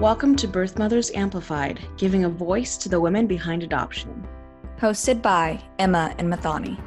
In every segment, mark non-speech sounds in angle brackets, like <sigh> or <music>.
Welcome to Birth Mothers Amplified, giving a voice to the women behind adoption. Hosted by Emma and Mathani.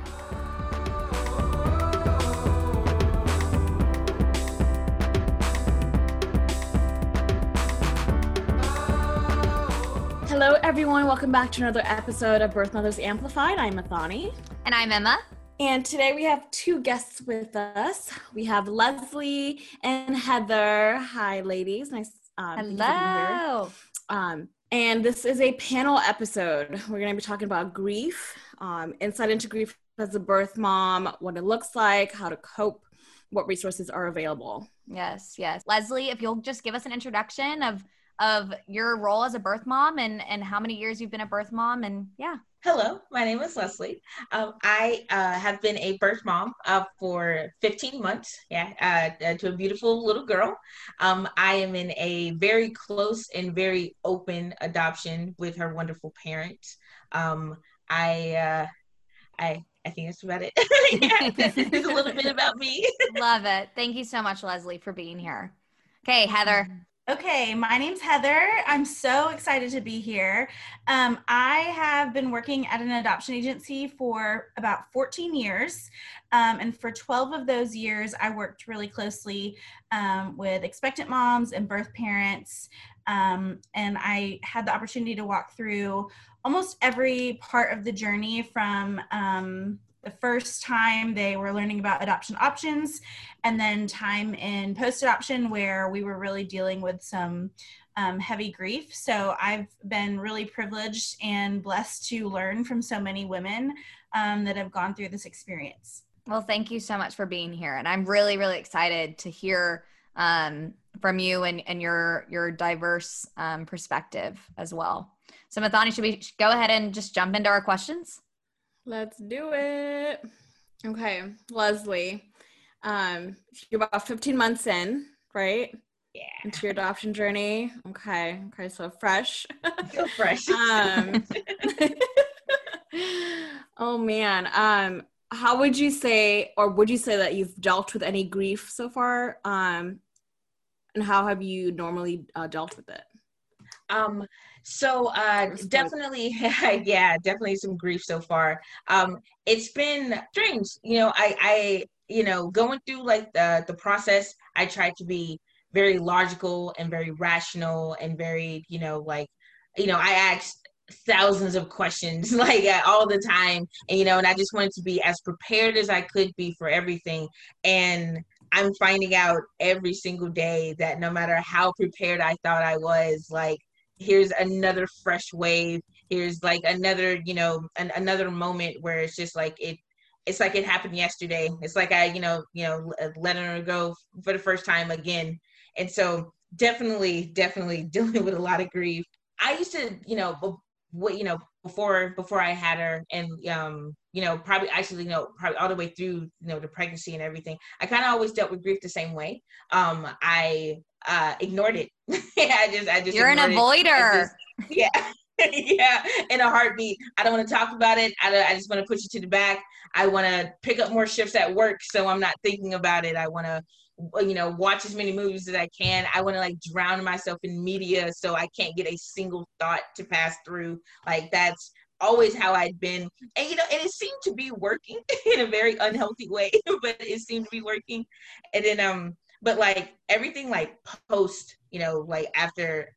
Hello, everyone. Welcome back to another episode of Birth Mothers Amplified. I'm Mathani. And I'm Emma. And today we have two guests with us. We have Leslie and Heather. Hi, ladies. Nice. Um, thank you for being here. Hello. Um, and this is a panel episode. We're going to be talking about grief, um, insight into grief as a birth mom, what it looks like, how to cope, what resources are available. Yes, yes. Leslie, if you'll just give us an introduction of of your role as a birth mom and and how many years you've been a birth mom and yeah. Hello, my name is Leslie. Um, I uh, have been a birth mom uh, for 15 months, yeah, uh, uh, to a beautiful little girl. Um, I am in a very close and very open adoption with her wonderful parents. Um, I, uh, I, I think that's about it. <laughs> yeah, this a little bit about me. <laughs> Love it. Thank you so much, Leslie, for being here. Okay, Heather. Okay, my name's Heather. I'm so excited to be here. Um, I have been working at an adoption agency for about 14 years. Um, and for 12 of those years, I worked really closely um, with expectant moms and birth parents. Um, and I had the opportunity to walk through almost every part of the journey from um, the first time they were learning about adoption options, and then time in post adoption where we were really dealing with some um, heavy grief. So I've been really privileged and blessed to learn from so many women um, that have gone through this experience. Well, thank you so much for being here. And I'm really, really excited to hear um, from you and, and your your diverse um, perspective as well. So Mathani, should we go ahead and just jump into our questions? Let's do it. Okay, Leslie. Um, you're about 15 months in, right? Yeah, Into your adoption journey. Okay. Okay, so fresh. feel fresh. um <laughs> oh man um how would you say or would you say that you've dealt with any grief so far um and how have you normally uh, dealt with it Um, so uh definitely <laughs> yeah, definitely some grief so far. Um it's been strange. You know, I I you know, going through like the the process, I tried to be very logical and very rational and very, you know, like you know, I asked thousands of questions <laughs> like uh, all the time and you know and i just wanted to be as prepared as i could be for everything and i'm finding out every single day that no matter how prepared i thought i was like here's another fresh wave. Here's like another you know an, another moment where it's just like it it's like it happened yesterday. It's like i you know you know letting her go for the first time again. And so definitely definitely <laughs> dealing with a lot of grief. I used to you know what you know before before i had her and um you know probably actually you know probably all the way through you know the pregnancy and everything i kind of always dealt with grief the same way. Um i uh ignored it. <laughs> I just i just You're an ignored it. I avoider. just- yeah <laughs> yeah in a heartbeat. I don't want to talk about it. I, I just want to push it to the back. I want to pick up more shifts at work so i'm not thinking about it. I want to you know watch as many movies as i can. I want to like drown myself in media so i can't get a single thought to pass through. Like that's always how i'd been. And you know and it seemed to be working <laughs> in a very unhealthy way <laughs> but it seemed to be working. And then um but like everything like post you know like after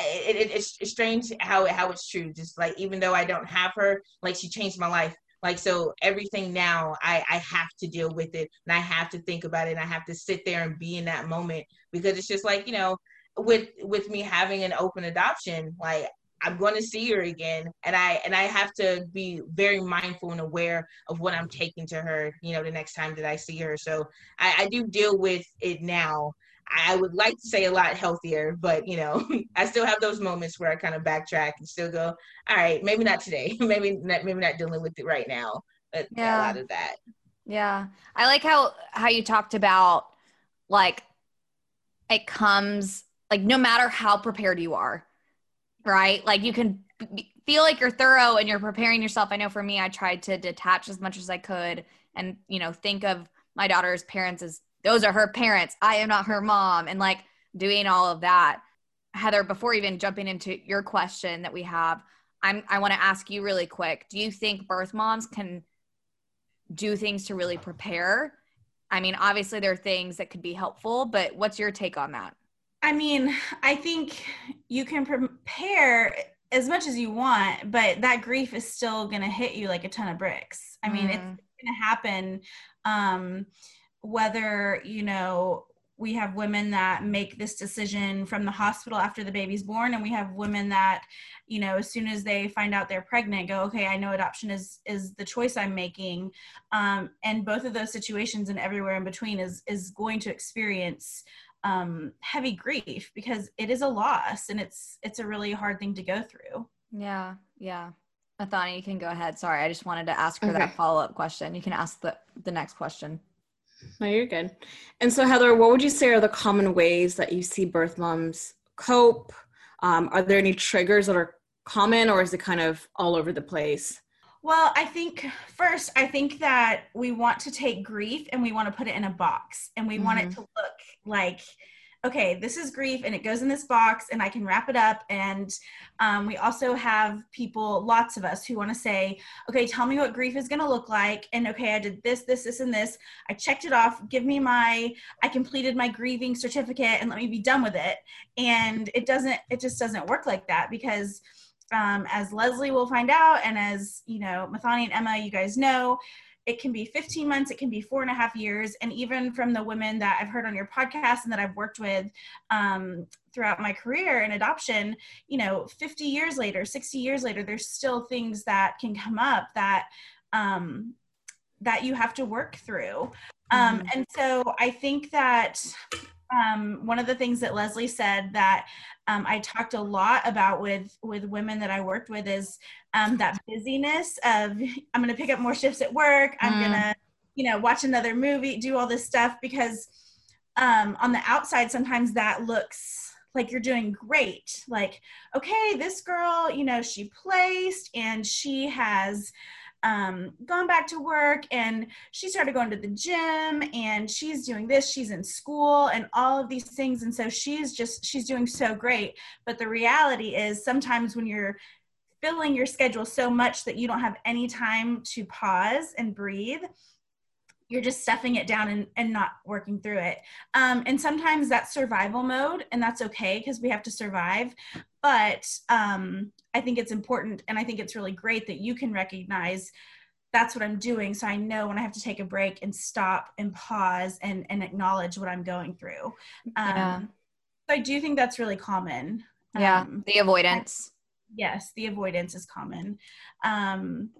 it, it, it's, it's strange how how it's true. Just like even though i don't have her like she changed my life like so everything now i i have to deal with it and i have to think about it and i have to sit there and be in that moment because it's just like you know with with me having an open adoption like i'm going to see her again and i and i have to be very mindful and aware of what i'm taking to her you know the next time that i see her. So i, I do deal with it now I would like to say a lot healthier, but you know, <laughs> I still have those moments where I kind of backtrack and still go, all right, maybe not today, <laughs> maybe not, maybe not dealing with it right now. But yeah. A lot of that. Yeah. I like how how you talked about like it comes like no matter how prepared you are, right? Like you can b- feel like you're thorough and you're preparing yourself. I know for me I tried to detach as much as I could and you know think of my daughter's parents as those are her parents. I am not her mom and like doing all of that. Heather, before even jumping into your question that we have, I'm I want to ask you really quick. Do you think birth moms can do things to really prepare? I mean, obviously there are things that could be helpful, but what's your take on that? I mean, I think you can prepare as much as you want, but that grief is still going to hit you like a ton of bricks. I mean, mm. it's going to happen um, whether, you know, we have women that make this decision from the hospital after the baby's born and we have women that you know as soon as they find out they're pregnant go okay i know adoption is is the choice i'm making um, and both of those situations and everywhere in between is is going to experience um, heavy grief because it is a loss and it's it's a really hard thing to go through yeah yeah Athani, you can go ahead. Sorry, I just wanted to ask her okay. that follow up question. You can ask the, the next question. No, you're good. And so, Heather, what would you say are the common ways that you see birth moms cope? Um, are there any triggers that are common, or is it kind of all over the place? Well, I think first, I think that we want to take grief and we want to put it in a box and we mm-hmm. want it mm-hmm. to look like okay, this is grief and it goes in this box and I can wrap it up. And um, we also have people, lots of us, who want to say, okay, tell me what grief is going to look like. And okay, I did this, this, this, and this. I checked it off. Give me my, I completed my grieving certificate and let me be done with it. And it doesn't, it just doesn't work like that because. Um, as Leslie will find out, and as you know, Mathani and Emma, you guys know, it can be 15 months, it can be four and a half years. And even from the women that I've heard on your podcast and that I've worked with um, throughout my career in adoption, you know, 50 years later, 60 years later, there's still things that can come up that um, that you have to work through. Um, mm-hmm. And so I think that um, one of the things that Leslie said that um, I talked a lot about with with women that I worked with is um, that busyness of <laughs> I'm going to pick up more shifts at work. I'm mm. going to you know watch another movie, do all this stuff because um, on the outside sometimes that looks like you're doing great. Like okay, this girl, you know, she placed and she has um, gone back to work and she started going to the gym and she's doing this she's in school and all of these things and so she's just she's doing so great but the reality is sometimes when you're filling your schedule so much that you don't have any time to pause and breathe you're just stuffing it down and, and not working through it. Um, and sometimes that's survival mode, and that's okay because we have to survive. But um, I think it's important, and I think it's really great that you can recognize that's what I'm doing. So I know when I have to take a break and stop and pause and, and acknowledge what I'm going through. Um, yeah. So I do think that's really common. Yeah, um, the avoidance. Yes, the avoidance is common. Um,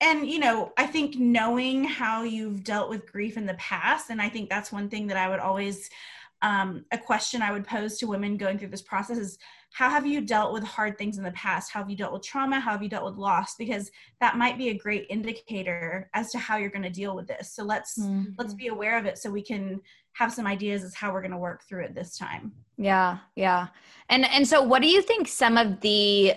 and you know i think knowing how you've dealt with grief in the past and i think that's one thing that i would always um, a question i would pose to women going through this process is how have you dealt with hard things in the past? How have you dealt with trauma? How have you dealt with loss? Because that might be a great indicator as to how you're going to deal with this. So let's mm-hmm. let's be aware of it so we can have some ideas as how we're going to work through it this time. Yeah yeah. And and so what do you think some of the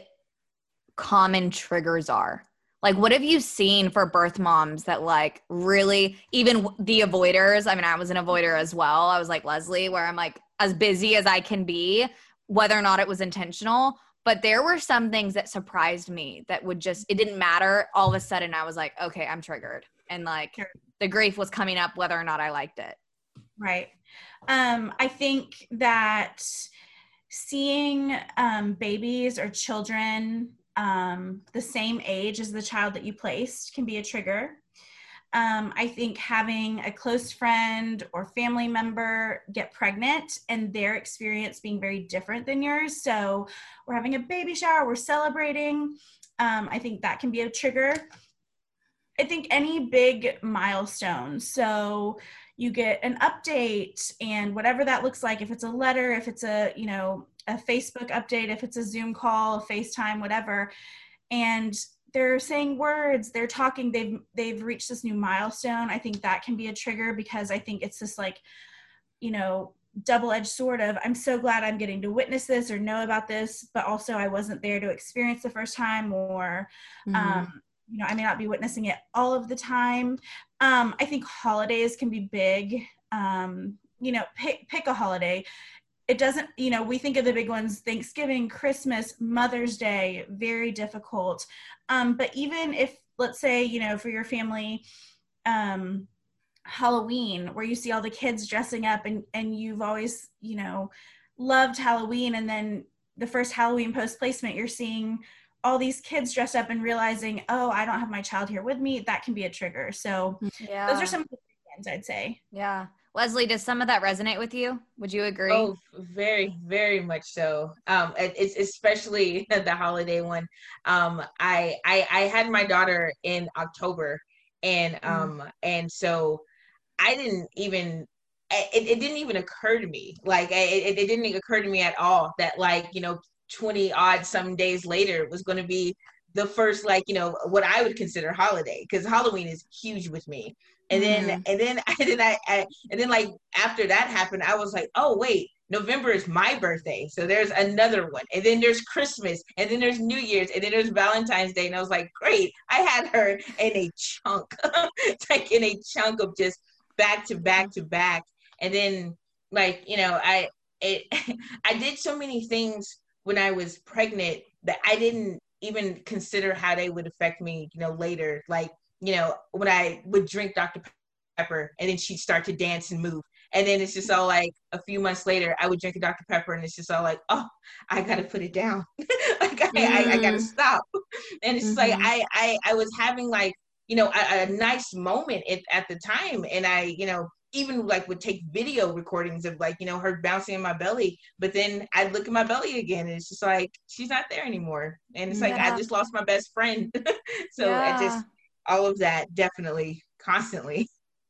common triggers are like, what have you seen for birth moms that like really, even the avoiders? I mean, I was an avoider as well. I was like Leslie, where I'm like as busy as I can be, whether or not it was intentional. But there were some things that surprised me that would just, it didn't matter. All of a sudden, I was like, okay, I'm triggered. And like the grief was coming up whether or not I liked it. Right. Um, I think that seeing um, babies or children um, the same age as the child that you placed can be a trigger. Um, I think having a close friend or family member get pregnant and their experience being very different than yours. So we're having a baby shower, we're celebrating. Um, I think that can be a trigger. I think any big milestone. So you get an update and whatever that looks like, if it's a letter, if it's a, you know, a Facebook update, if it's a Zoom call, a FaceTime, whatever, and they're saying words, they're talking, they've they've reached this new milestone. I think that can be a trigger because I think it's this like, you know, double-edged sword of i'm so glad i'm getting to witness this or know about this but also i wasn't there to experience the first time or mm-hmm. um, you know i may not be witnessing it all of the time um, i think holidays can be big um, you know pick, pick a holiday it doesn't, you know, we think of the big ones Thanksgiving, Christmas, Mother's Day, very difficult. Um, but even if, let's say, you know, for your family, um, Halloween, where you see all the kids dressing up and, and you've always, you know, loved Halloween. And then the first Halloween post placement, you're seeing all these kids dressed up and realizing, oh, I don't have my child here with me. That can be a trigger. So Yeah. those are some of the things I'd say. Yeah. Leslie, does some of that resonate with you? Would you agree? Oh, very, very much so. Um, it's especially <laughs> the holiday one. Um, I, I, I had my daughter in October, and um, and so I didn't even. It, it didn't even occur to me. Like it, it didn't occur to me at all that like you know twenty odd some days later was going to be the first like you know what I would consider holiday because Halloween is huge with me. And then mm-hmm. and then <laughs> and then I, I and then like after that happened, I was like, oh wait, November is my birthday, so there's another one, and then there's Christmas, and then there's New Year's, and then there's Valentine's Day, and I was like, great, I had her in a chunk, <laughs> like in a chunk of just back to back to back, and then like you know I it <laughs> I did so many things when I was pregnant that I didn't even consider how they would affect me, you know, later, like you know, when I would drink Dr. Pepper and then she'd start to dance and move. And then it's just all like a few months later, I would drink a Dr. Pepper and it's just all like, oh, I gotta put it down. <laughs> like I, I, I, gotta Mm. stop. And it's just like. I, I I was having like, you know, a, a nice moment at, at the time. And I, you know, even like would take video recordings of like, you know, her bouncing in my belly. But then I'd look at my belly again and it's just like, she's not there anymore. And it's like I just lost my best friend. <laughs> so I just Yeah. All of that definitely constantly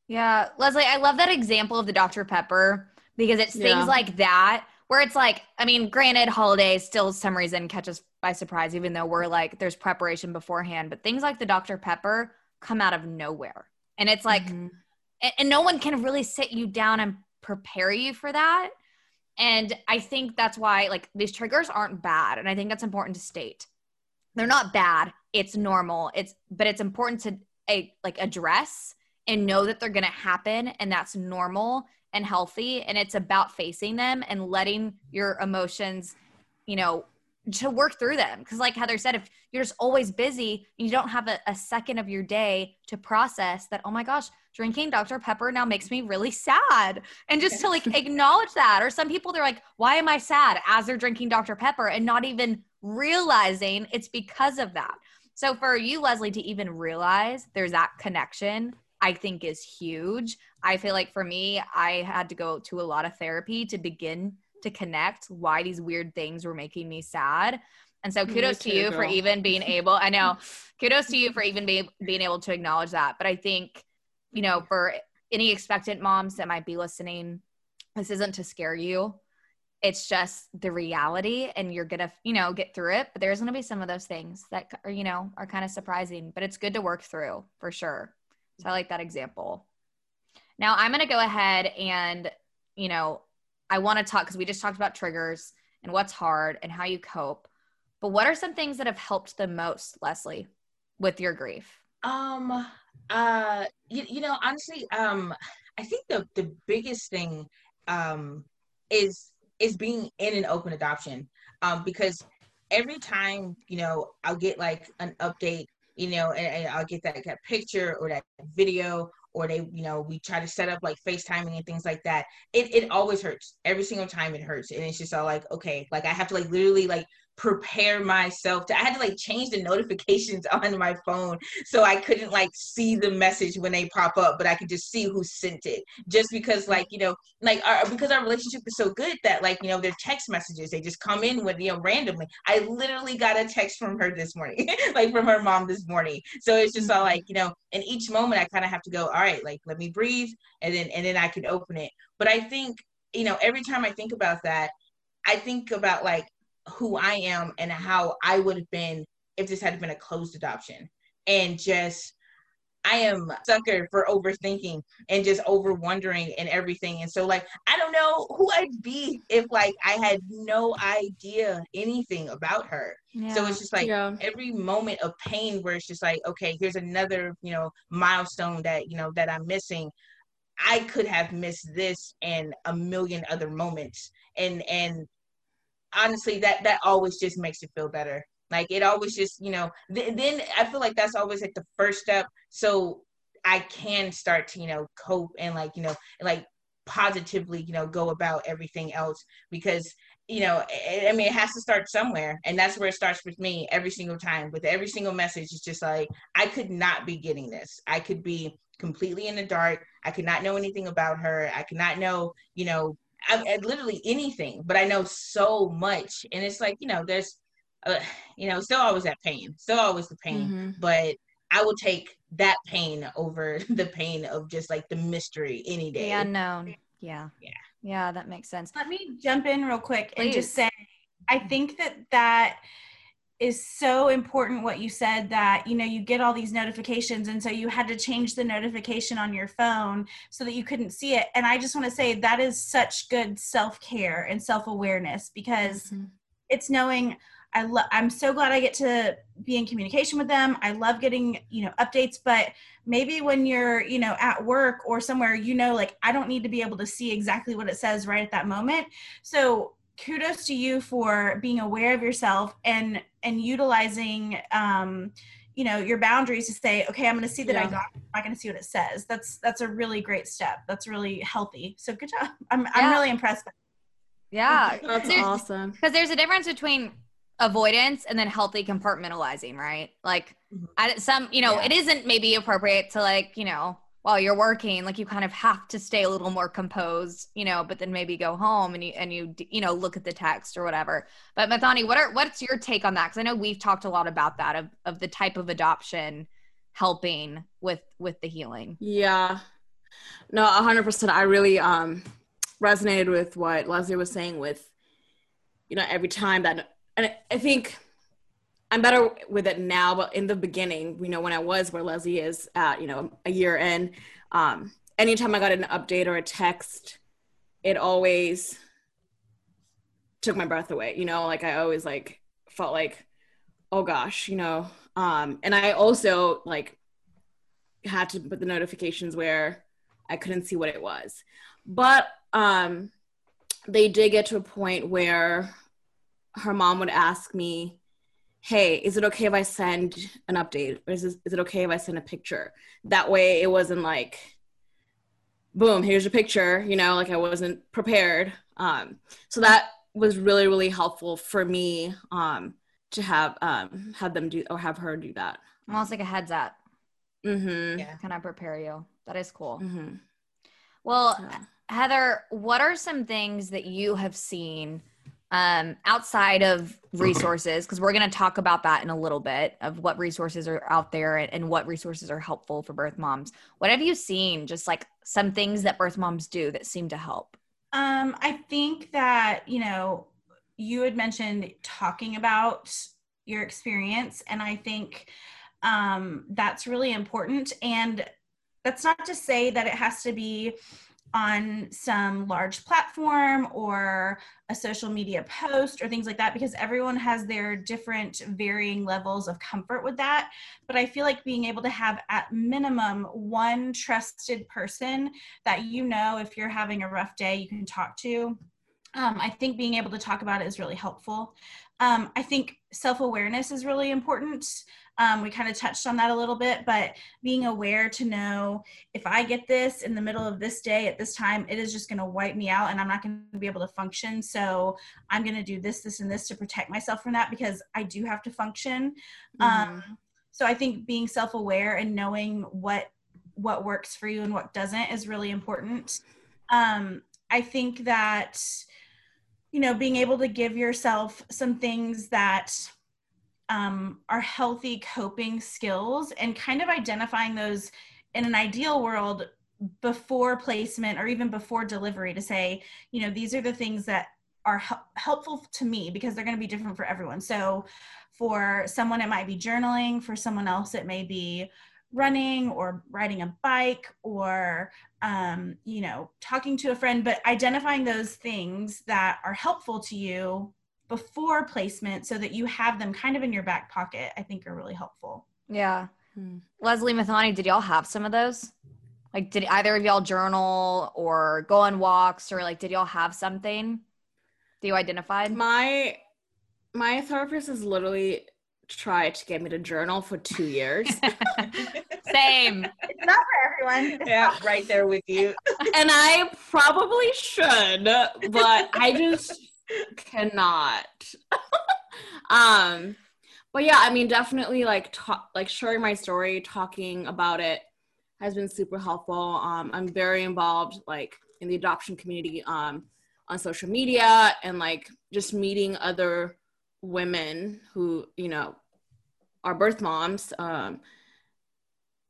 Yeah, Leslie, I love that example of the Dr. Pepper because it's Yeah. things like that where it's like, I mean, granted, holidays still some reason catch us by surprise, even though we're like, there's preparation beforehand, but things like the Dr. Pepper come out of nowhere. And it's like, Mhm. and, and no one can really sit you down and prepare you for that. And I think that's why like these triggers aren't bad. And I think that's important to state. They're not bad. It's normal. It's but it's important to a, like address and know that they're going to happen and that's normal and healthy and it's about facing them and letting your emotions, you know, to work through them. Because like heather said if you're just always busy and you don't have a, a second of your day to process that oh my gosh drinking dr. Pepper now makes me really sad. And just to like <laughs> acknowledge that. Or some people they're like why am i sad as they're drinking dr. Pepper and not even realizing it's because of that so for you leslie to even realize there's that connection i think is huge i feel like for me i had to go to a lot of therapy to begin to connect why these weird things were making me sad. And so kudos to too, you for even being <laughs> able, I know, kudos to you for even being being able to acknowledge that. But I think, you know, for any expectant moms that might be listening, this isn't to scare you. It's just the reality and you're to, you know, get through it, but there's to be some of those things that are, you know, are kind of surprising, but it's good to work through for sure. So I like that example. Now I'm to go ahead and, you know, I want to talk because we just talked about triggers and what's hard and how you cope. But what are some things that have helped the most, Leslie, with your grief? Um, uh, you, you know, honestly, um, I think the the biggest thing, um, is is being in an open adoption, um, because every time you know I'll get like an update, you know, and, and I'll get that, that picture or that video, or they, you know, we try to set up like FaceTiming and things like that. It it always hurts every single time. It hurts, and it's just all like, okay, like I have to like literally like prepare myself to. I had to like change the notifications <laughs> on my phone so I couldn't like see the message when they pop up, but I could just see who sent it. Just because like you know, like our because our relationship is so good that like you know their text messages they just come in with you know randomly. I literally got a text from her this morning, <laughs> like from her mom this morning. So it's just all like you know, in each moment I kind of have to go, all right, like let me breathe, and then and then I can open it. But I think you know every time I think about that, I think about like who I am and how I would have been if this had been a closed adoption. And just, I am sucker for overthinking and just over wondering and everything. And so, like, I don't know who I'd be if, like, I had no idea anything about her. So it's just like yeah. every moment of pain where it's just like, okay, here's another, you know, milestone that, you know, that I'm missing. I could have missed this and a million other moments. And and honestly, that that always just makes you feel better. Like it always just, you know, th- then I feel like that's always like the first step. So I can start to, you know, cope and like, you know, like positively, you know, go about everything else because you know, I mean, it has to start somewhere. And that's where it starts with me every single time. With every single message, it's just like, I could not be getting this. I could be completely in the dark. I could not know anything about her. I could not know, you know, I, I literally anything, but I know so much. And it's like, you know, there's, uh, you know, still always that pain, still always the pain, mm-hmm. but I will take that pain over <laughs> the pain of just like the mystery any day. The unknown. Yeah. Yeah. Yeah, that makes sense. Let me jump in real quick Please. and just say I think that that is so important what you said that you know you get all these notifications and so you had to change the notification on your phone so that you couldn't see it. And i just want to say that is such good self-care and self-awareness because mm-hmm. it's knowing i love i'm so glad i get to be in communication with them. I love getting you know updates but maybe when you're you know at work or somewhere you know like i don't need to be able to see exactly what it says right at that moment. So kudos to you for being aware of yourself and and utilizing um you know your boundaries to say okay i'm going to see that yeah. i got i'm not going to see what it says that's that's a really great step that's really healthy so good job i'm, yeah. I'm really impressed yeah that's awesome because there's a difference between avoidance and then healthy compartmentalizing, right? Like mm-hmm. I, some, you know, yeah. it isn't maybe appropriate to like, you know, while you're working, like you kind of have to stay a little more composed, you know, but then maybe go home and you and you you know look at the text or whatever. But Mathani, what are what's your take on that? Because I know we've talked a lot about that of of the type of adoption helping with with the healing. Yeah, no, hundred percent. I really um resonated with what Leslie was saying with, you know, every time that and I think I'm better with it now, but in the beginning, you know, when I was where Leslie is at, you know, a year in, um, anytime I got an update or a text, it always took my breath away. You know, like I always like felt like, oh gosh, you know. Um, and I also like had to put the notifications where I couldn't see what it was. But um, they did get to a point where her mom would ask me, Hey, is it okay if I send an update? Or is, this, is it okay if I send a picture? That way it wasn't like, boom, here's your picture, you know, like I wasn't prepared. Um, so that was really, really helpful for me um, to have um, have them do or have her do that. Almost like a heads up. Mm-hmm. Yeah. Can I prepare you? That is cool. Mm-hmm. Well, yeah. Heather, what are some things that you have seen um, outside of <laughs> resources, because we're going to talk about that in a little bit of what resources are out there and, and, what resources are helpful for birth moms. What have you seen? Just like some things that birth moms do that seem to help. Um, I think that you know you had mentioned talking about your experience, and I think um, that's really important. And that's not to say that it has to be on some large platform or a social media post or things like that because everyone has their different varying levels of comfort with that. But i feel like being able to have at minimum one trusted person that you know if you're having a rough day you can talk to um, i think being able to talk about it is really helpful. Um, i think self-awareness is really important um, we kind of touched on that a little bit, but being aware to know if I get this in the middle of this day at this time, it is just going to wipe me out and I'm not going to be able to function. So I'm going to do this, this, and this to protect myself from that because I do have to function. Mm-hmm. Um, so I think being self aware and knowing what what works for you and what doesn't is really important. Um, I think that you know being able to give yourself some things that um, are healthy coping skills and kind of identifying those in an ideal world before placement or even before delivery to say, you know, these are the things that are helpful to me because they're going to be different for everyone. So for someone, it might be journaling. For someone else, it may be running or riding a bike or um, you know talking to a friend but identifying those things that are helpful to you before placement so that you have them kind of in your back pocket, I think are really helpful. Yeah. Hmm. Leslie Mathani, did y'all have some of those? Like, did either of y'all journal or go on walks or like, did y'all have something that you identified? My my therapist has literally tried to get me to journal for two years. <laughs> Same. It's not for everyone. Yeah, right there with you. <laughs> and I probably should, but I just cannot. <laughs> um but yeah, I mean definitely like talk like sharing my story, talking about it has been super helpful. Um I'm very involved like in the adoption community um on social media and like just meeting other women who, you know, are birth moms um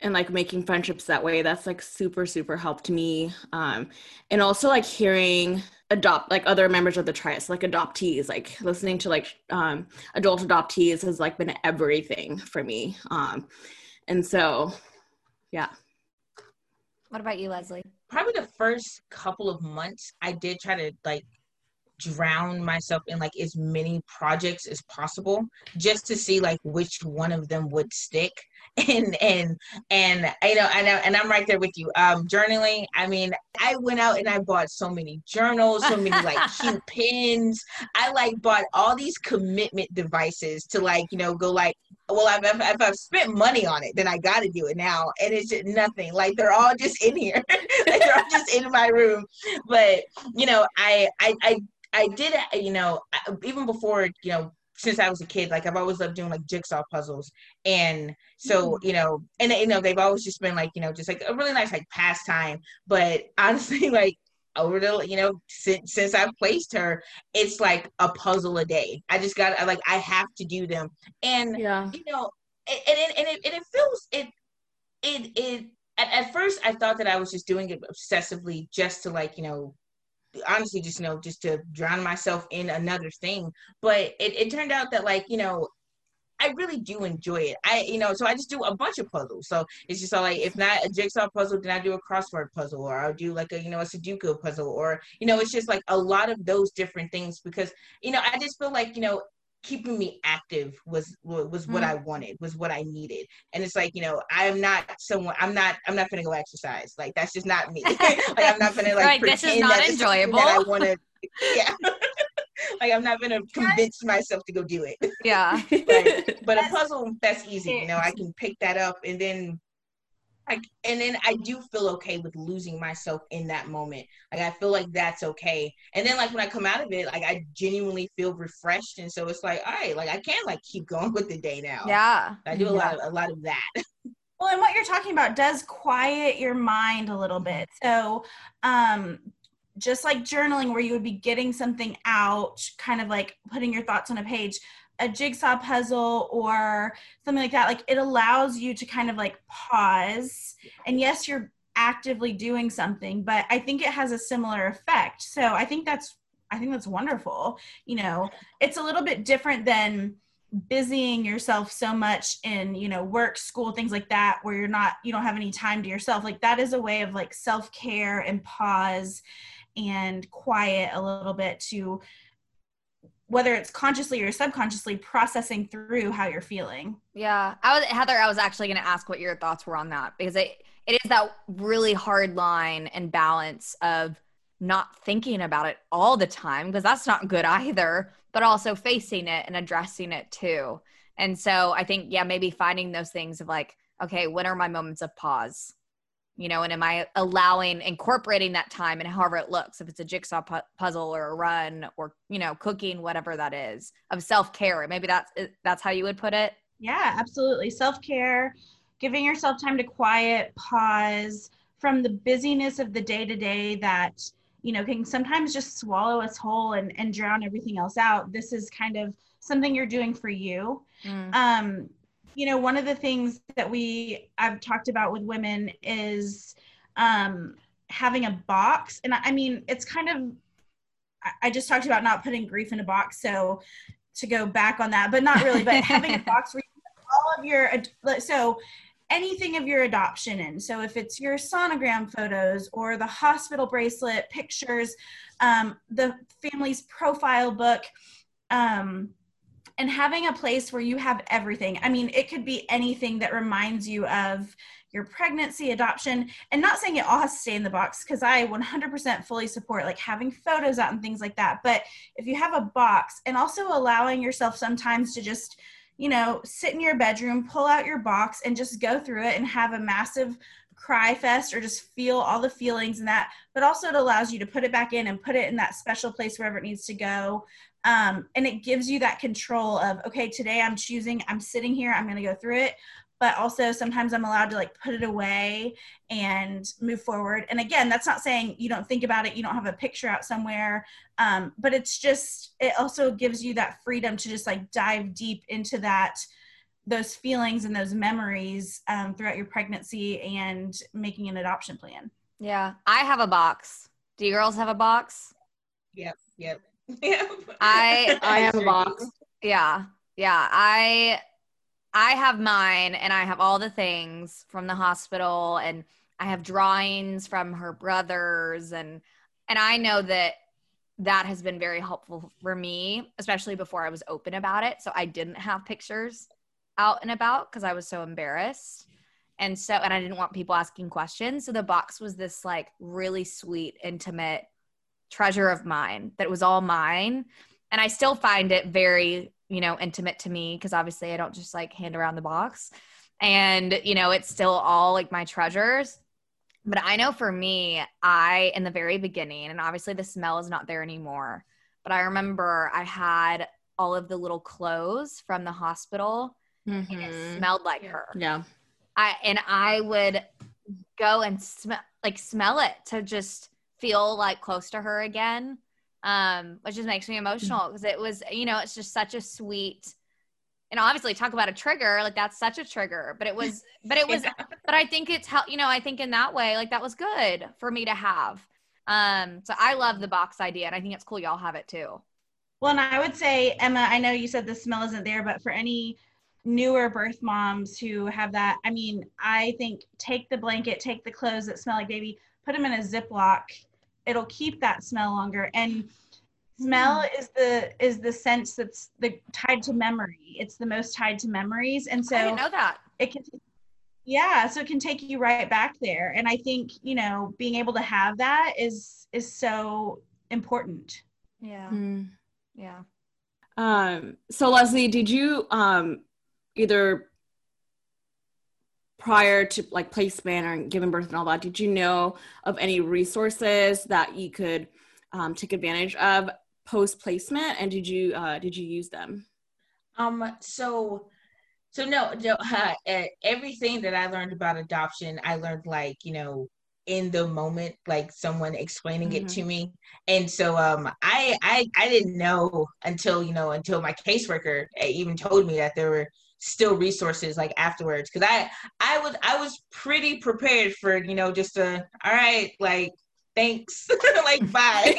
and like making friendships that way that's like super super helped me um and also like hearing adopt like other members of the tribe like adoptees like listening to like um adult adoptees has like been everything for me um and so yeah What about you, Leslie? Probably the first couple of months, I did try to like drown myself in like as many projects as possible just to see like which one of them would stick and and and you know and, I, and i'm right there with you. Um journaling i mean i went out and i bought so many journals so many like <laughs> cute pins i like bought all these commitment devices to like you know go like well I've, if, if i've spent money on it then i got to do it now and it's just nothing. Like they're all just in here. <laughs> Like they're all just in my room. But you know i i i I did, you know, even before, you know, since I was a kid, like I've always loved doing like jigsaw puzzles. And so, hmm. you know, and you know, they've always just been like, you know, just like a really nice like pastime. But <laughs> honestly, like over the, you know, since since I've placed her, it's like a puzzle a day. I just got like I have to do them. And yeah you know, and it and it, and it feels it it it at, at first I thought that I was just doing it obsessively just to like, you know, honestly just you know just to drown myself in another thing but it, it turned out that like you know I really do enjoy it. I, you know, so I just do a bunch of puzzles. So it's just all like, if not a jigsaw puzzle, then I do a crossword puzzle, or I'll do like a, you know, a Sudoku puzzle, or you know, it's just like a lot of those different things because, you know, I just feel like, you know, keeping me active was was what Mm. I wanted, was what I needed. And it's like, you know, I'm not someone I'm not I'm not gonna go exercise. Like that's just not me. <laughs> like I'm not gonna like, Right, this is pretend not that something that I wanna yeah. <laughs> like I'm not gonna convince myself to go do it. Yeah. <laughs> But a puzzle, that's easy. You know, I can pick that up and then like and then I do feel okay with losing myself in that moment. Like I feel like that's okay. And then like when I come out of it, like I genuinely feel refreshed. And so it's like, all right, like I can like keep <laughs> going with the day now. Yeah. I do a lot of a lot of that. <laughs> Well, and what you're talking about does quiet your mind a little bit. So, um, just like journaling, where you would be getting something out, kind of like putting your thoughts on a page, a jigsaw puzzle or something like that, like it allows you to kind of like pause. And yes, you're actively doing something, but I think it has a similar effect. So I think that's I think that's wonderful. You know, it's a little bit different than busying yourself so much in you know work school things like that where you're not you don't have any time to yourself like that is a way of like self-care and pause and quiet a little bit to whether it's consciously or subconsciously processing through how you're feeling Yeah. I was Heather, I was actually going to ask what your thoughts were on that because it it is that really hard line and balance of not thinking about it all the time because that's not good either, but also facing it and addressing it too. And so I think yeah, maybe finding those things of like, okay, when are my moments of pause? You know, and am I allowing incorporating that time and however it looks, if it's a jigsaw pu- puzzle or a run or you know, cooking, whatever that is, of self care. Maybe that's that's how you would put it. Yeah, absolutely. Self care, giving yourself time to quiet, pause from the busyness of the day to day that, you know, can sometimes just swallow us whole and, and drown everything else out. This is kind of something you're doing for you. Mm. Um, you know, one of the things that we I've talked about with women is um, having a box, and I, I mean, it's kind of I- just talked about not putting grief in a box, so to go back on that, but not really, but having a <laughs> box where you put all of your so anything of your adoption in. So if it's your sonogram photos or the hospital bracelet pictures, um, the family's profile book, um, and having a place where you have everything. I mean, it could be anything that reminds you of your pregnancy, adoption, and not saying it all has to stay in the box because I 100% fully support like having photos out and things like that. But if you have a box and also allowing yourself sometimes to just, you know, sit in your bedroom, pull out your box and just go through it and have a massive cry fest or just feel all the feelings and that but also it allows you to put it back in and put it in that special place wherever it needs to go um, and it gives you that control of okay today i'm choosing i'm sitting here i'm going to go through it but also sometimes i'm allowed to like put it away and move forward and again that's not saying you don't think about it you don't have a picture out somewhere um, but it's just it also gives you that freedom to just like dive deep into that those feelings and those memories um, throughout your pregnancy and making an adoption plan. Yeah, I have a box. Do you girls have a box? Yep, yep, yep. <laughs> <laughs> I I have a box. Yeah, yeah. I I have mine, and I have all the things from the hospital, and I have drawings from her brothers, and and I know that that has been very helpful for me, especially before I was open about it. So I didn't have pictures out and about because I was so embarrassed. And so, and I didn't want people asking questions. So the box was this like really sweet, intimate treasure of mine that was all mine. And I still find it very, you know, intimate to me because obviously I don't just like hand around the box. And, you know, it's still all like my treasures. But I know for me, I, in the very beginning, and obviously the smell is not there anymore, but I remember I had all of the little clothes from the hospital mm-hmm. and it mm-hmm. smelled like her. Yeah. I and I would go and smell like smell it to just feel like close to her again. Um, which just makes me emotional because it was, you know, it's just such a sweet and obviously talk about a trigger like that's such a trigger but it was <laughs> but it was yeah. but i think it's how you know i think in that way like that was good for me to have um so i love the box idea and i think it's cool y'all have it too well and i would say emma i know you said the smell isn't there but for any newer birth moms who have that i mean i think take the blanket take the clothes that smell like baby put them in a ziploc it'll keep that smell longer. And smell mm. is the is the sense that's the tied to memory. It's the most tied to memories. And so i didn't know that. it can yeah so it can take you right back there. And i think you know being able to have that is is so important. Yeah. Mm. yeah. Um so leslie did you um either prior to like placement or giving birth and all that did you know of any resources that you could um, take advantage of post placement and did you uh, did you use them? Um so so no, no <laughs> uh, everything that i learned about adoption i learned like you know in the moment like someone explaining mm-hmm. it to me. And so um i i i didn't know until you know until my caseworker uh, even told me that there were still resources like afterwards. Because i i was i was pretty prepared for you know just a all right like thanks. <laughs> Like bye.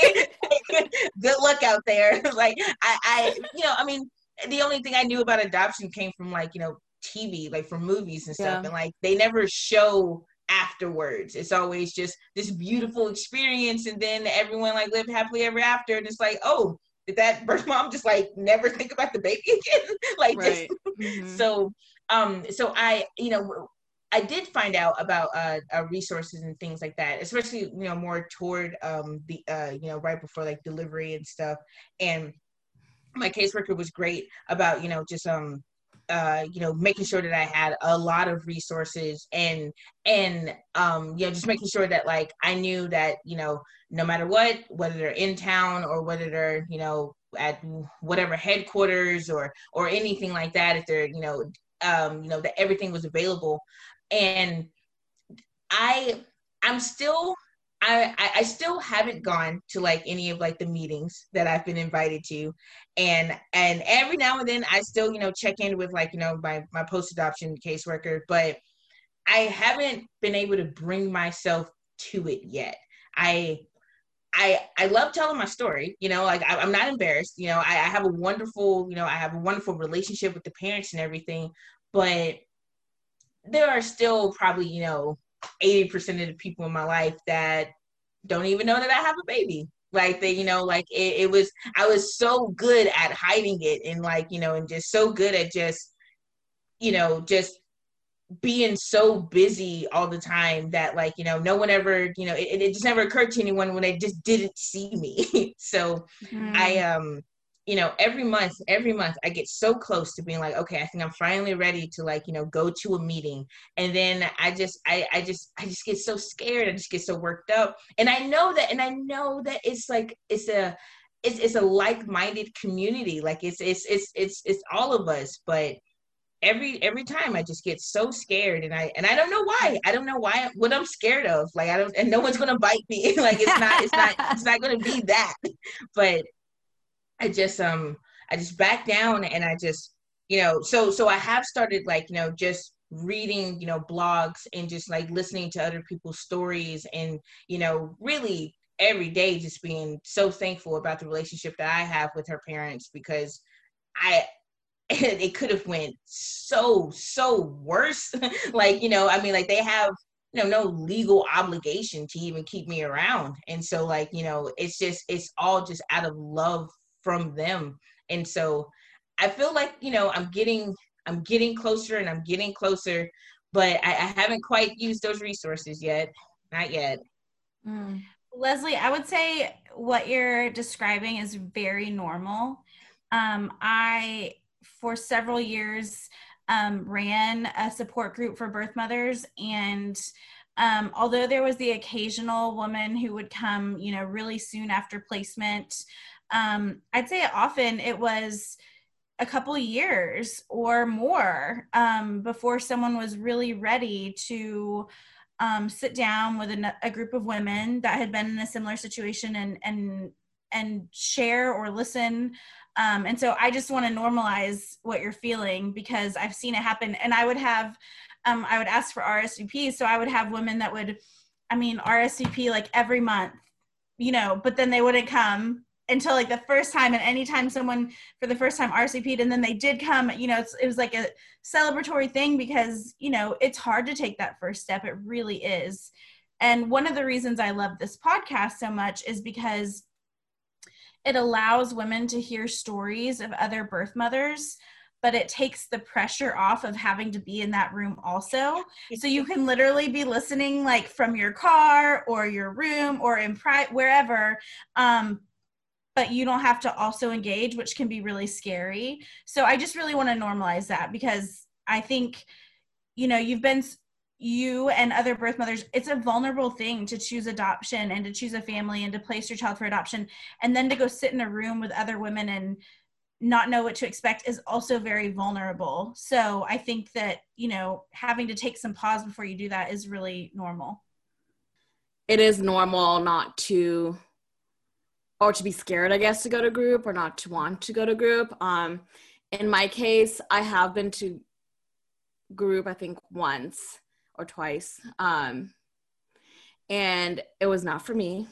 <laughs> Good luck out there. <laughs> Like i i you know i mean the only thing i knew about adoption came from like you know tv like from movies and stuff. Yeah. and like they never show afterwards. It's always just this beautiful experience and then everyone like lived happily ever after. And it's like oh did that birth mom just like never think about the baby again? <laughs> like right. just mm-hmm. so um so I you know I did find out about uh, uh, resources and things like that, especially you know more toward um the uh you know right before like delivery and stuff. And my caseworker was great about you know just um uh, you know, making sure that I had a lot of resources and and um, you know, just making sure that like I knew that you know, no matter what, whether they're in town or whether they're you know at whatever headquarters or or anything like that, if they're you know, um, you know that everything was available, and I I'm still I, I still haven't gone to like any of like the meetings that I've been invited to, and and every now and then I still you know check in with like you know my my post adoption caseworker, but I haven't been able to bring myself to it yet. I I I love telling my story, you know, like I, am not embarrassed, you know, I, I have a wonderful, you know, I have a wonderful relationship with the parents and everything, but there are still probably, you know, 80% of the people in my life that don't even know that I have a baby. Like they, you know, like it, it was, I was so good at hiding it and like, you know, and just so good at just, you know, just being so busy all the time that like you know no one ever you know it, it just never occurred to anyone when they just didn't see me <laughs> so mm. i um you know every month every month i get so close to being like okay i think i'm finally ready to like you know go to a meeting and then i just i i just i just get so scared i just get so worked up and i know that and i know that it's like it's a it's, it's a like-minded community like it's it's it's it's it's all of us but every every time I just get so scared and I and I don't know why. I don't know why what I'm scared of. Like I don't and no one's gonna bite me. <laughs> like it's not it's not it's not gonna be that. <laughs> But I just um I just back down and I just you know so so I have started like you know just reading you know blogs and just like listening to other people's stories and you know really every day just being so thankful about the relationship that I have with her parents because I <laughs> it could have went so so worse. <laughs> Like you know i mean like they have you know no legal obligation to even keep me around. And so like you know it's just it's all just out of love from them. And so i feel like you know i'm getting i'm getting closer and i'm getting closer but i, I haven't quite used those resources yet. Not yet. Mm. leslie i would say what you're describing is very normal. Um, i for several years um, ran a support group for birth mothers and um, although there was the occasional woman who would come you know really soon after placement um, i'd say often it was a couple years or more um, before someone was really ready to um, sit down with a, a, group of women that had been in a similar situation and and and share or listen um, and so I just want to normalize what you're feeling because I've seen it happen. And I would have, um, I would ask for RSVPs. So I would have women that would, I mean, RSVP like every month, you know, but then they wouldn't come until like the first time. And anytime someone for the first time RSVP'd and then they did come, you know, it was like a celebratory thing because, you know, it's hard to take that first step. It really is. And one of the reasons I love this podcast so much is because it allows women to hear stories of other birth mothers but it takes the pressure off of having to be in that room also. So you can literally be listening like from your car or your room or in private wherever. Um, but you don't have to also engage, which can be really scary. So I just really want to normalize that because I think, you know, you've been you and other birth mothers it's a vulnerable thing to choose adoption and to choose a family and to place your child for adoption. And then to go sit in a room with other women and not know what to expect is also very vulnerable. So i think that you know having to take some pause before you do that is really normal. It is normal not to or to be scared i guess to go to group or not to want to go to group um in my case i have been to group i think once or twice. Um, and it was not for me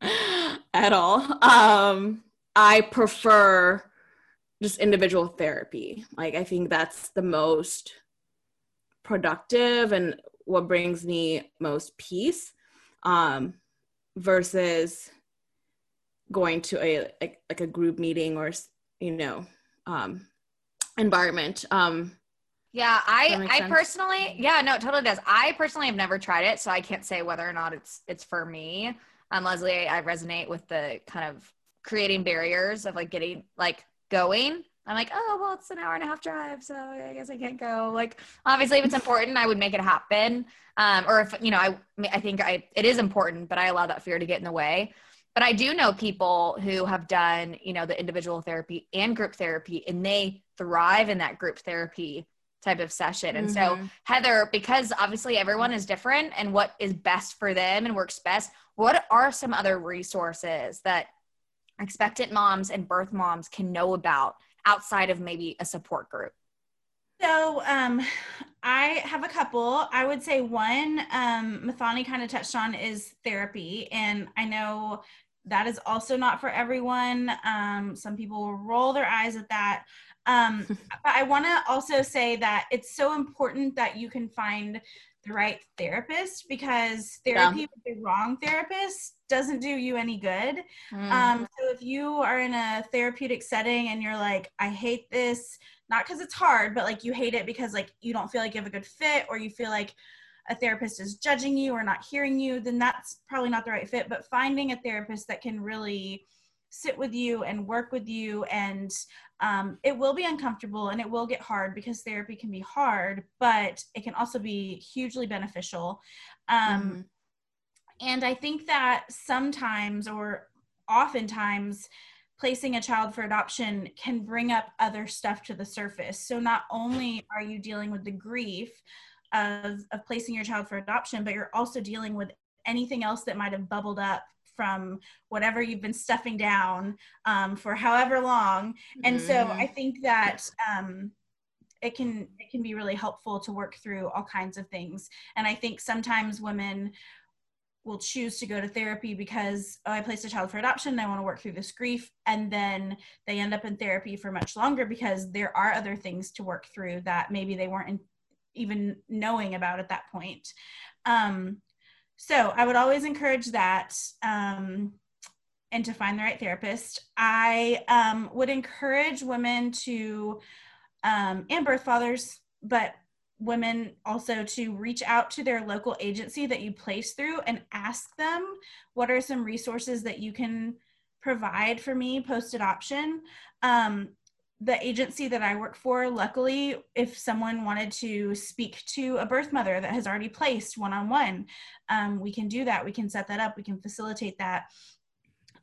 <laughs> at all. Um, I prefer just individual therapy. Like, I think that's the most productive and what brings me most peace um, versus going to a like, like a group meeting or you know um, environment um, yeah, I I sense? personally, yeah, no, it totally does. I personally have never tried it, so I can't say whether or not it's it's for me. Um, Leslie, I resonate with the kind of creating barriers of like getting like going. I'm like, oh well, it's an hour and a half drive, so I guess I can't go. Like, obviously, if it's important, I would make it happen. Um, or if you know, I I think I it is important, but I allow that fear to get in the way. But I do know people who have done, you know, the individual therapy and group therapy, and they thrive in that group therapy type of session. And mm-hmm. so, Heather, because obviously everyone is different and what is best for them and works best, what are some other resources that expectant moms and birth moms can know about outside of maybe a support group? So, um, I have a couple. I would say one, um, Mathani kind of touched on is therapy. And I know that is also not for everyone. Um, some people will roll their eyes at that. Um, <laughs> but I want to also say that it's so important that you can find the right therapist because therapy yeah. with the wrong therapist doesn't do you any good. Mm. Um, so if you are in a therapeutic setting and you're like, I hate this not because it's hard, but like you hate it because like you don't feel like you have a good fit or you feel like a therapist is judging you or not hearing you, then that's probably not the right fit. But finding a therapist that can really sit with you and work with you and um, it will be uncomfortable and it will get hard because therapy can be hard but it can also be hugely beneficial um, mm-hmm. and i think that sometimes or oftentimes placing a child for adoption can bring up other stuff to the surface so not only are you dealing with the grief of, of placing your child for adoption but you're also dealing with anything else that might have bubbled up from whatever you've been stuffing down um, for however long. And mm-hmm. so I think that um, it can it can be really helpful to work through all kinds of things. And I think sometimes women will choose to go to therapy because oh i placed a child for adoption i want to work through this grief and then they end up in therapy for much longer because there are other things to work through that maybe they weren't in, even knowing about at that point um, so I would always encourage that um, and to find the right therapist. I um, would encourage women to, um, and birth fathers, but women also to reach out to their local agency that you place through and ask them what are some resources that you can provide for me post adoption. Um, the agency that I work for, luckily, if someone wanted to speak to a birth mother that has already placed one on one, we can do that. We can set that up. We can facilitate that.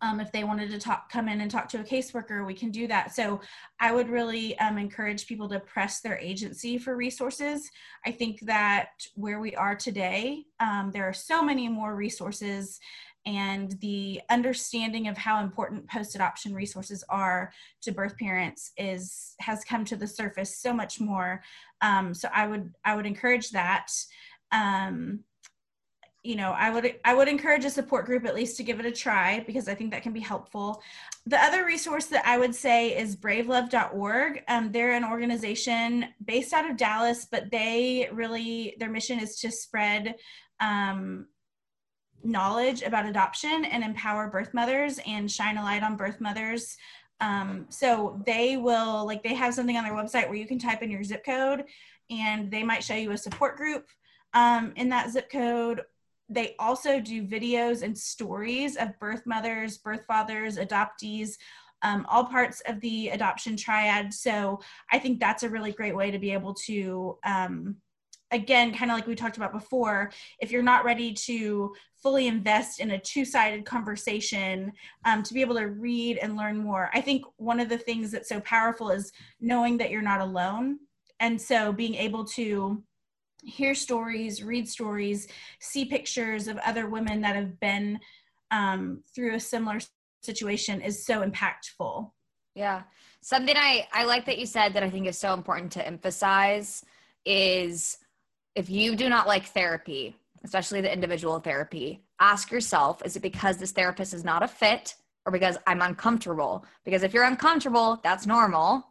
Um, if they wanted to talk, come in and talk to a caseworker, we can do that. So I would really um, encourage people to press their agency for resources. I think that where we are today, um, there are so many more resources and the understanding of how important post-adoption resources are to birth parents is has come to the surface so much more um, so i would i would encourage that um, you know i would i would encourage a support group at least to give it a try because i think that can be helpful the other resource that i would say is bravelove.org um, they're an organization based out of dallas but they really their mission is to spread um, knowledge about adoption and empower birth mothers and shine a light on birth mothers. Um, so they will, like, they have something on their website where you can type in your zip code and they might show you a support group um, in that zip code. They also do videos and stories of birth mothers, birth fathers, adoptees, um, all parts of the adoption triad. So I think that's a really great way to be able to um, again, kind of like we talked about before, if you're not ready to fully invest in a two sided conversation, um, to be able to read and learn more, I think one of the things that's so powerful is knowing that you're not alone. And so being able to hear stories, read stories, see pictures of other women that have been um, through a similar situation is so impactful. Yeah. Something I, I like that you said that I think is so important to emphasize is if you do not like therapy, especially the individual therapy, ask yourself is it because this therapist is not a fit or because I'm uncomfortable? Because if you're uncomfortable, that's normal.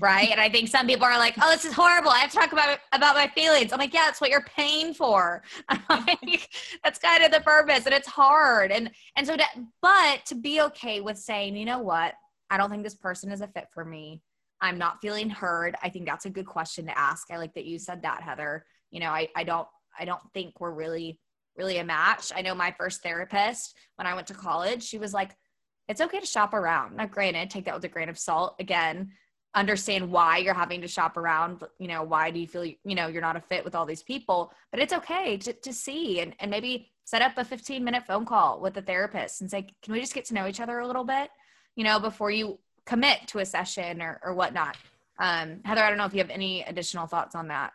Right. and I think some people are like, oh, this is horrible. I have to talk about about my feelings. I'm like, yeah, that's what you're paying for. <laughs> like, that's kind of the purpose. And it's hard. And and so that but to be okay with saying, you know what, I don't think this person is a fit for me. I'm not feeling heard. I think that's a good question to ask. I like that you said that, Heather you know, I, I don't, I don't think we're really, really a match. I know my first therapist when I went to college, she was like, it's okay to shop around. Now, granted, take that with a grain of salt. Again, understand why you're having to shop around. You know, why do you feel, you know, you're not a fit with all these people? But it's okay to, to see and, and maybe set up a 15 minute phone call with the therapist and say, can we just get to know each other a little bit, you know, before you commit to a session or, or whatnot. Um, Heather, I don't know if you have any additional thoughts on that.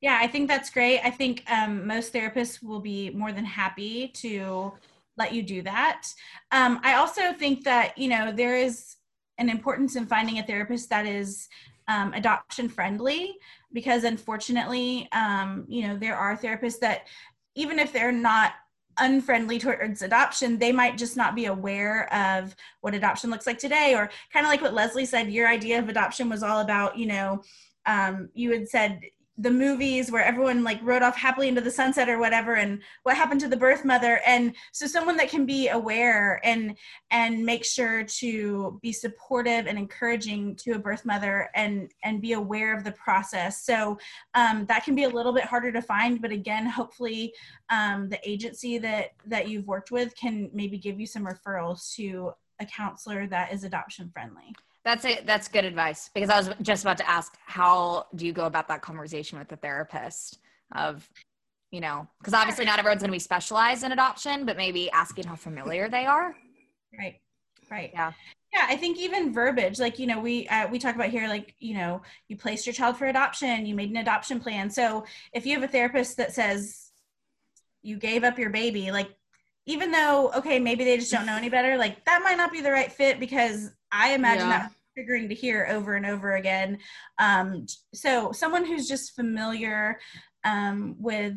Yeah, I think that's great. I think um, most therapists will be more than happy to let you do that. Um, I also think that, you know, there is an importance in finding a therapist that is um, adoption friendly because unfortunately, um, you know, there are therapists that even if they're not unfriendly towards adoption, they might just not be aware of what adoption looks like today. Or kind of like what Leslie said, your idea of adoption was all about, you know, um, you had said the movies where everyone like rode off happily into the sunset or whatever and what happened to the birth mother and so someone that can be aware and and make sure to be supportive and encouraging to a birth mother and and be aware of the process. So um, that can be a little bit harder to find but again hopefully um, the agency that that you've worked with can maybe give you some referrals to a counselor that is adoption friendly that's it. That's good advice because I was just about to ask, how do you go about that conversation with the therapist? Of, you know, because obviously not everyone's going to be specialized in adoption, but maybe asking how familiar they are. Right. Right. Yeah. Yeah, I think even verbiage, like you know, we uh, we talk about here, like you know, you placed your child for adoption, you made an adoption plan. So if you have a therapist that says you gave up your baby, like even though okay, maybe they just don't know any better, like that might not be the right fit because I imagine yeah. that triggering to hear over and over again. Um, so someone who's just familiar um, with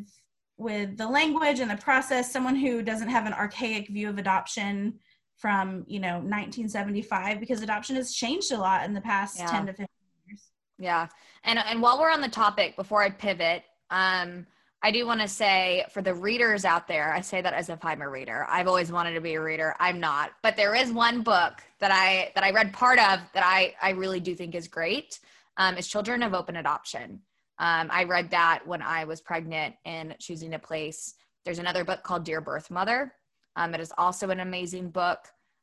with the language and the process, someone who doesn't have an archaic view of adoption from you know 1975 because adoption has changed a lot in the past yeah. 10 to 15 years. Yeah, and and while we're on the topic, before I pivot, um, I do want to say for the readers out there, I say that as if I'm a reader. I've always wanted to be a reader. I'm not, but there is one book that I that I read part of that I I really do think is great. Um, is Children of Open Adoption. Um, I read that when I was pregnant and choosing a place. There's another book called Dear Birth Mother. Um, it is also an amazing book.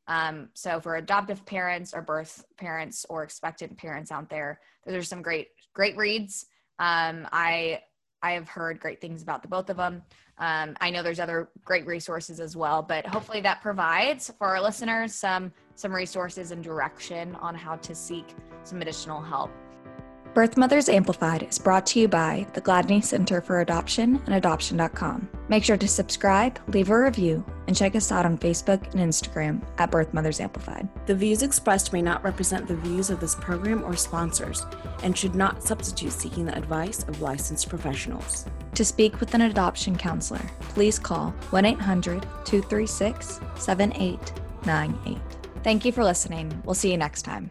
Um, so for adoptive parents or birth parents or expectant parents out there, those are some great great reads. Um, I I have heard great things about the both of them. Um, I know there's other great resources as well, but hopefully that provides for our listeners some some resources and direction on how to seek some additional help. Birth Mothers Amplified is brought to you by the Gladney Center for Adoption and Adoption.com. Make sure to subscribe, leave a review, and check us out on Facebook and Instagram at Birth Mothers Amplified. The views expressed may not represent the views of this program or sponsors and should not substitute seeking the advice of licensed professionals. To speak with an adoption counselor, please call 1 800 236 7898. Thank you for listening. We'll see you next time.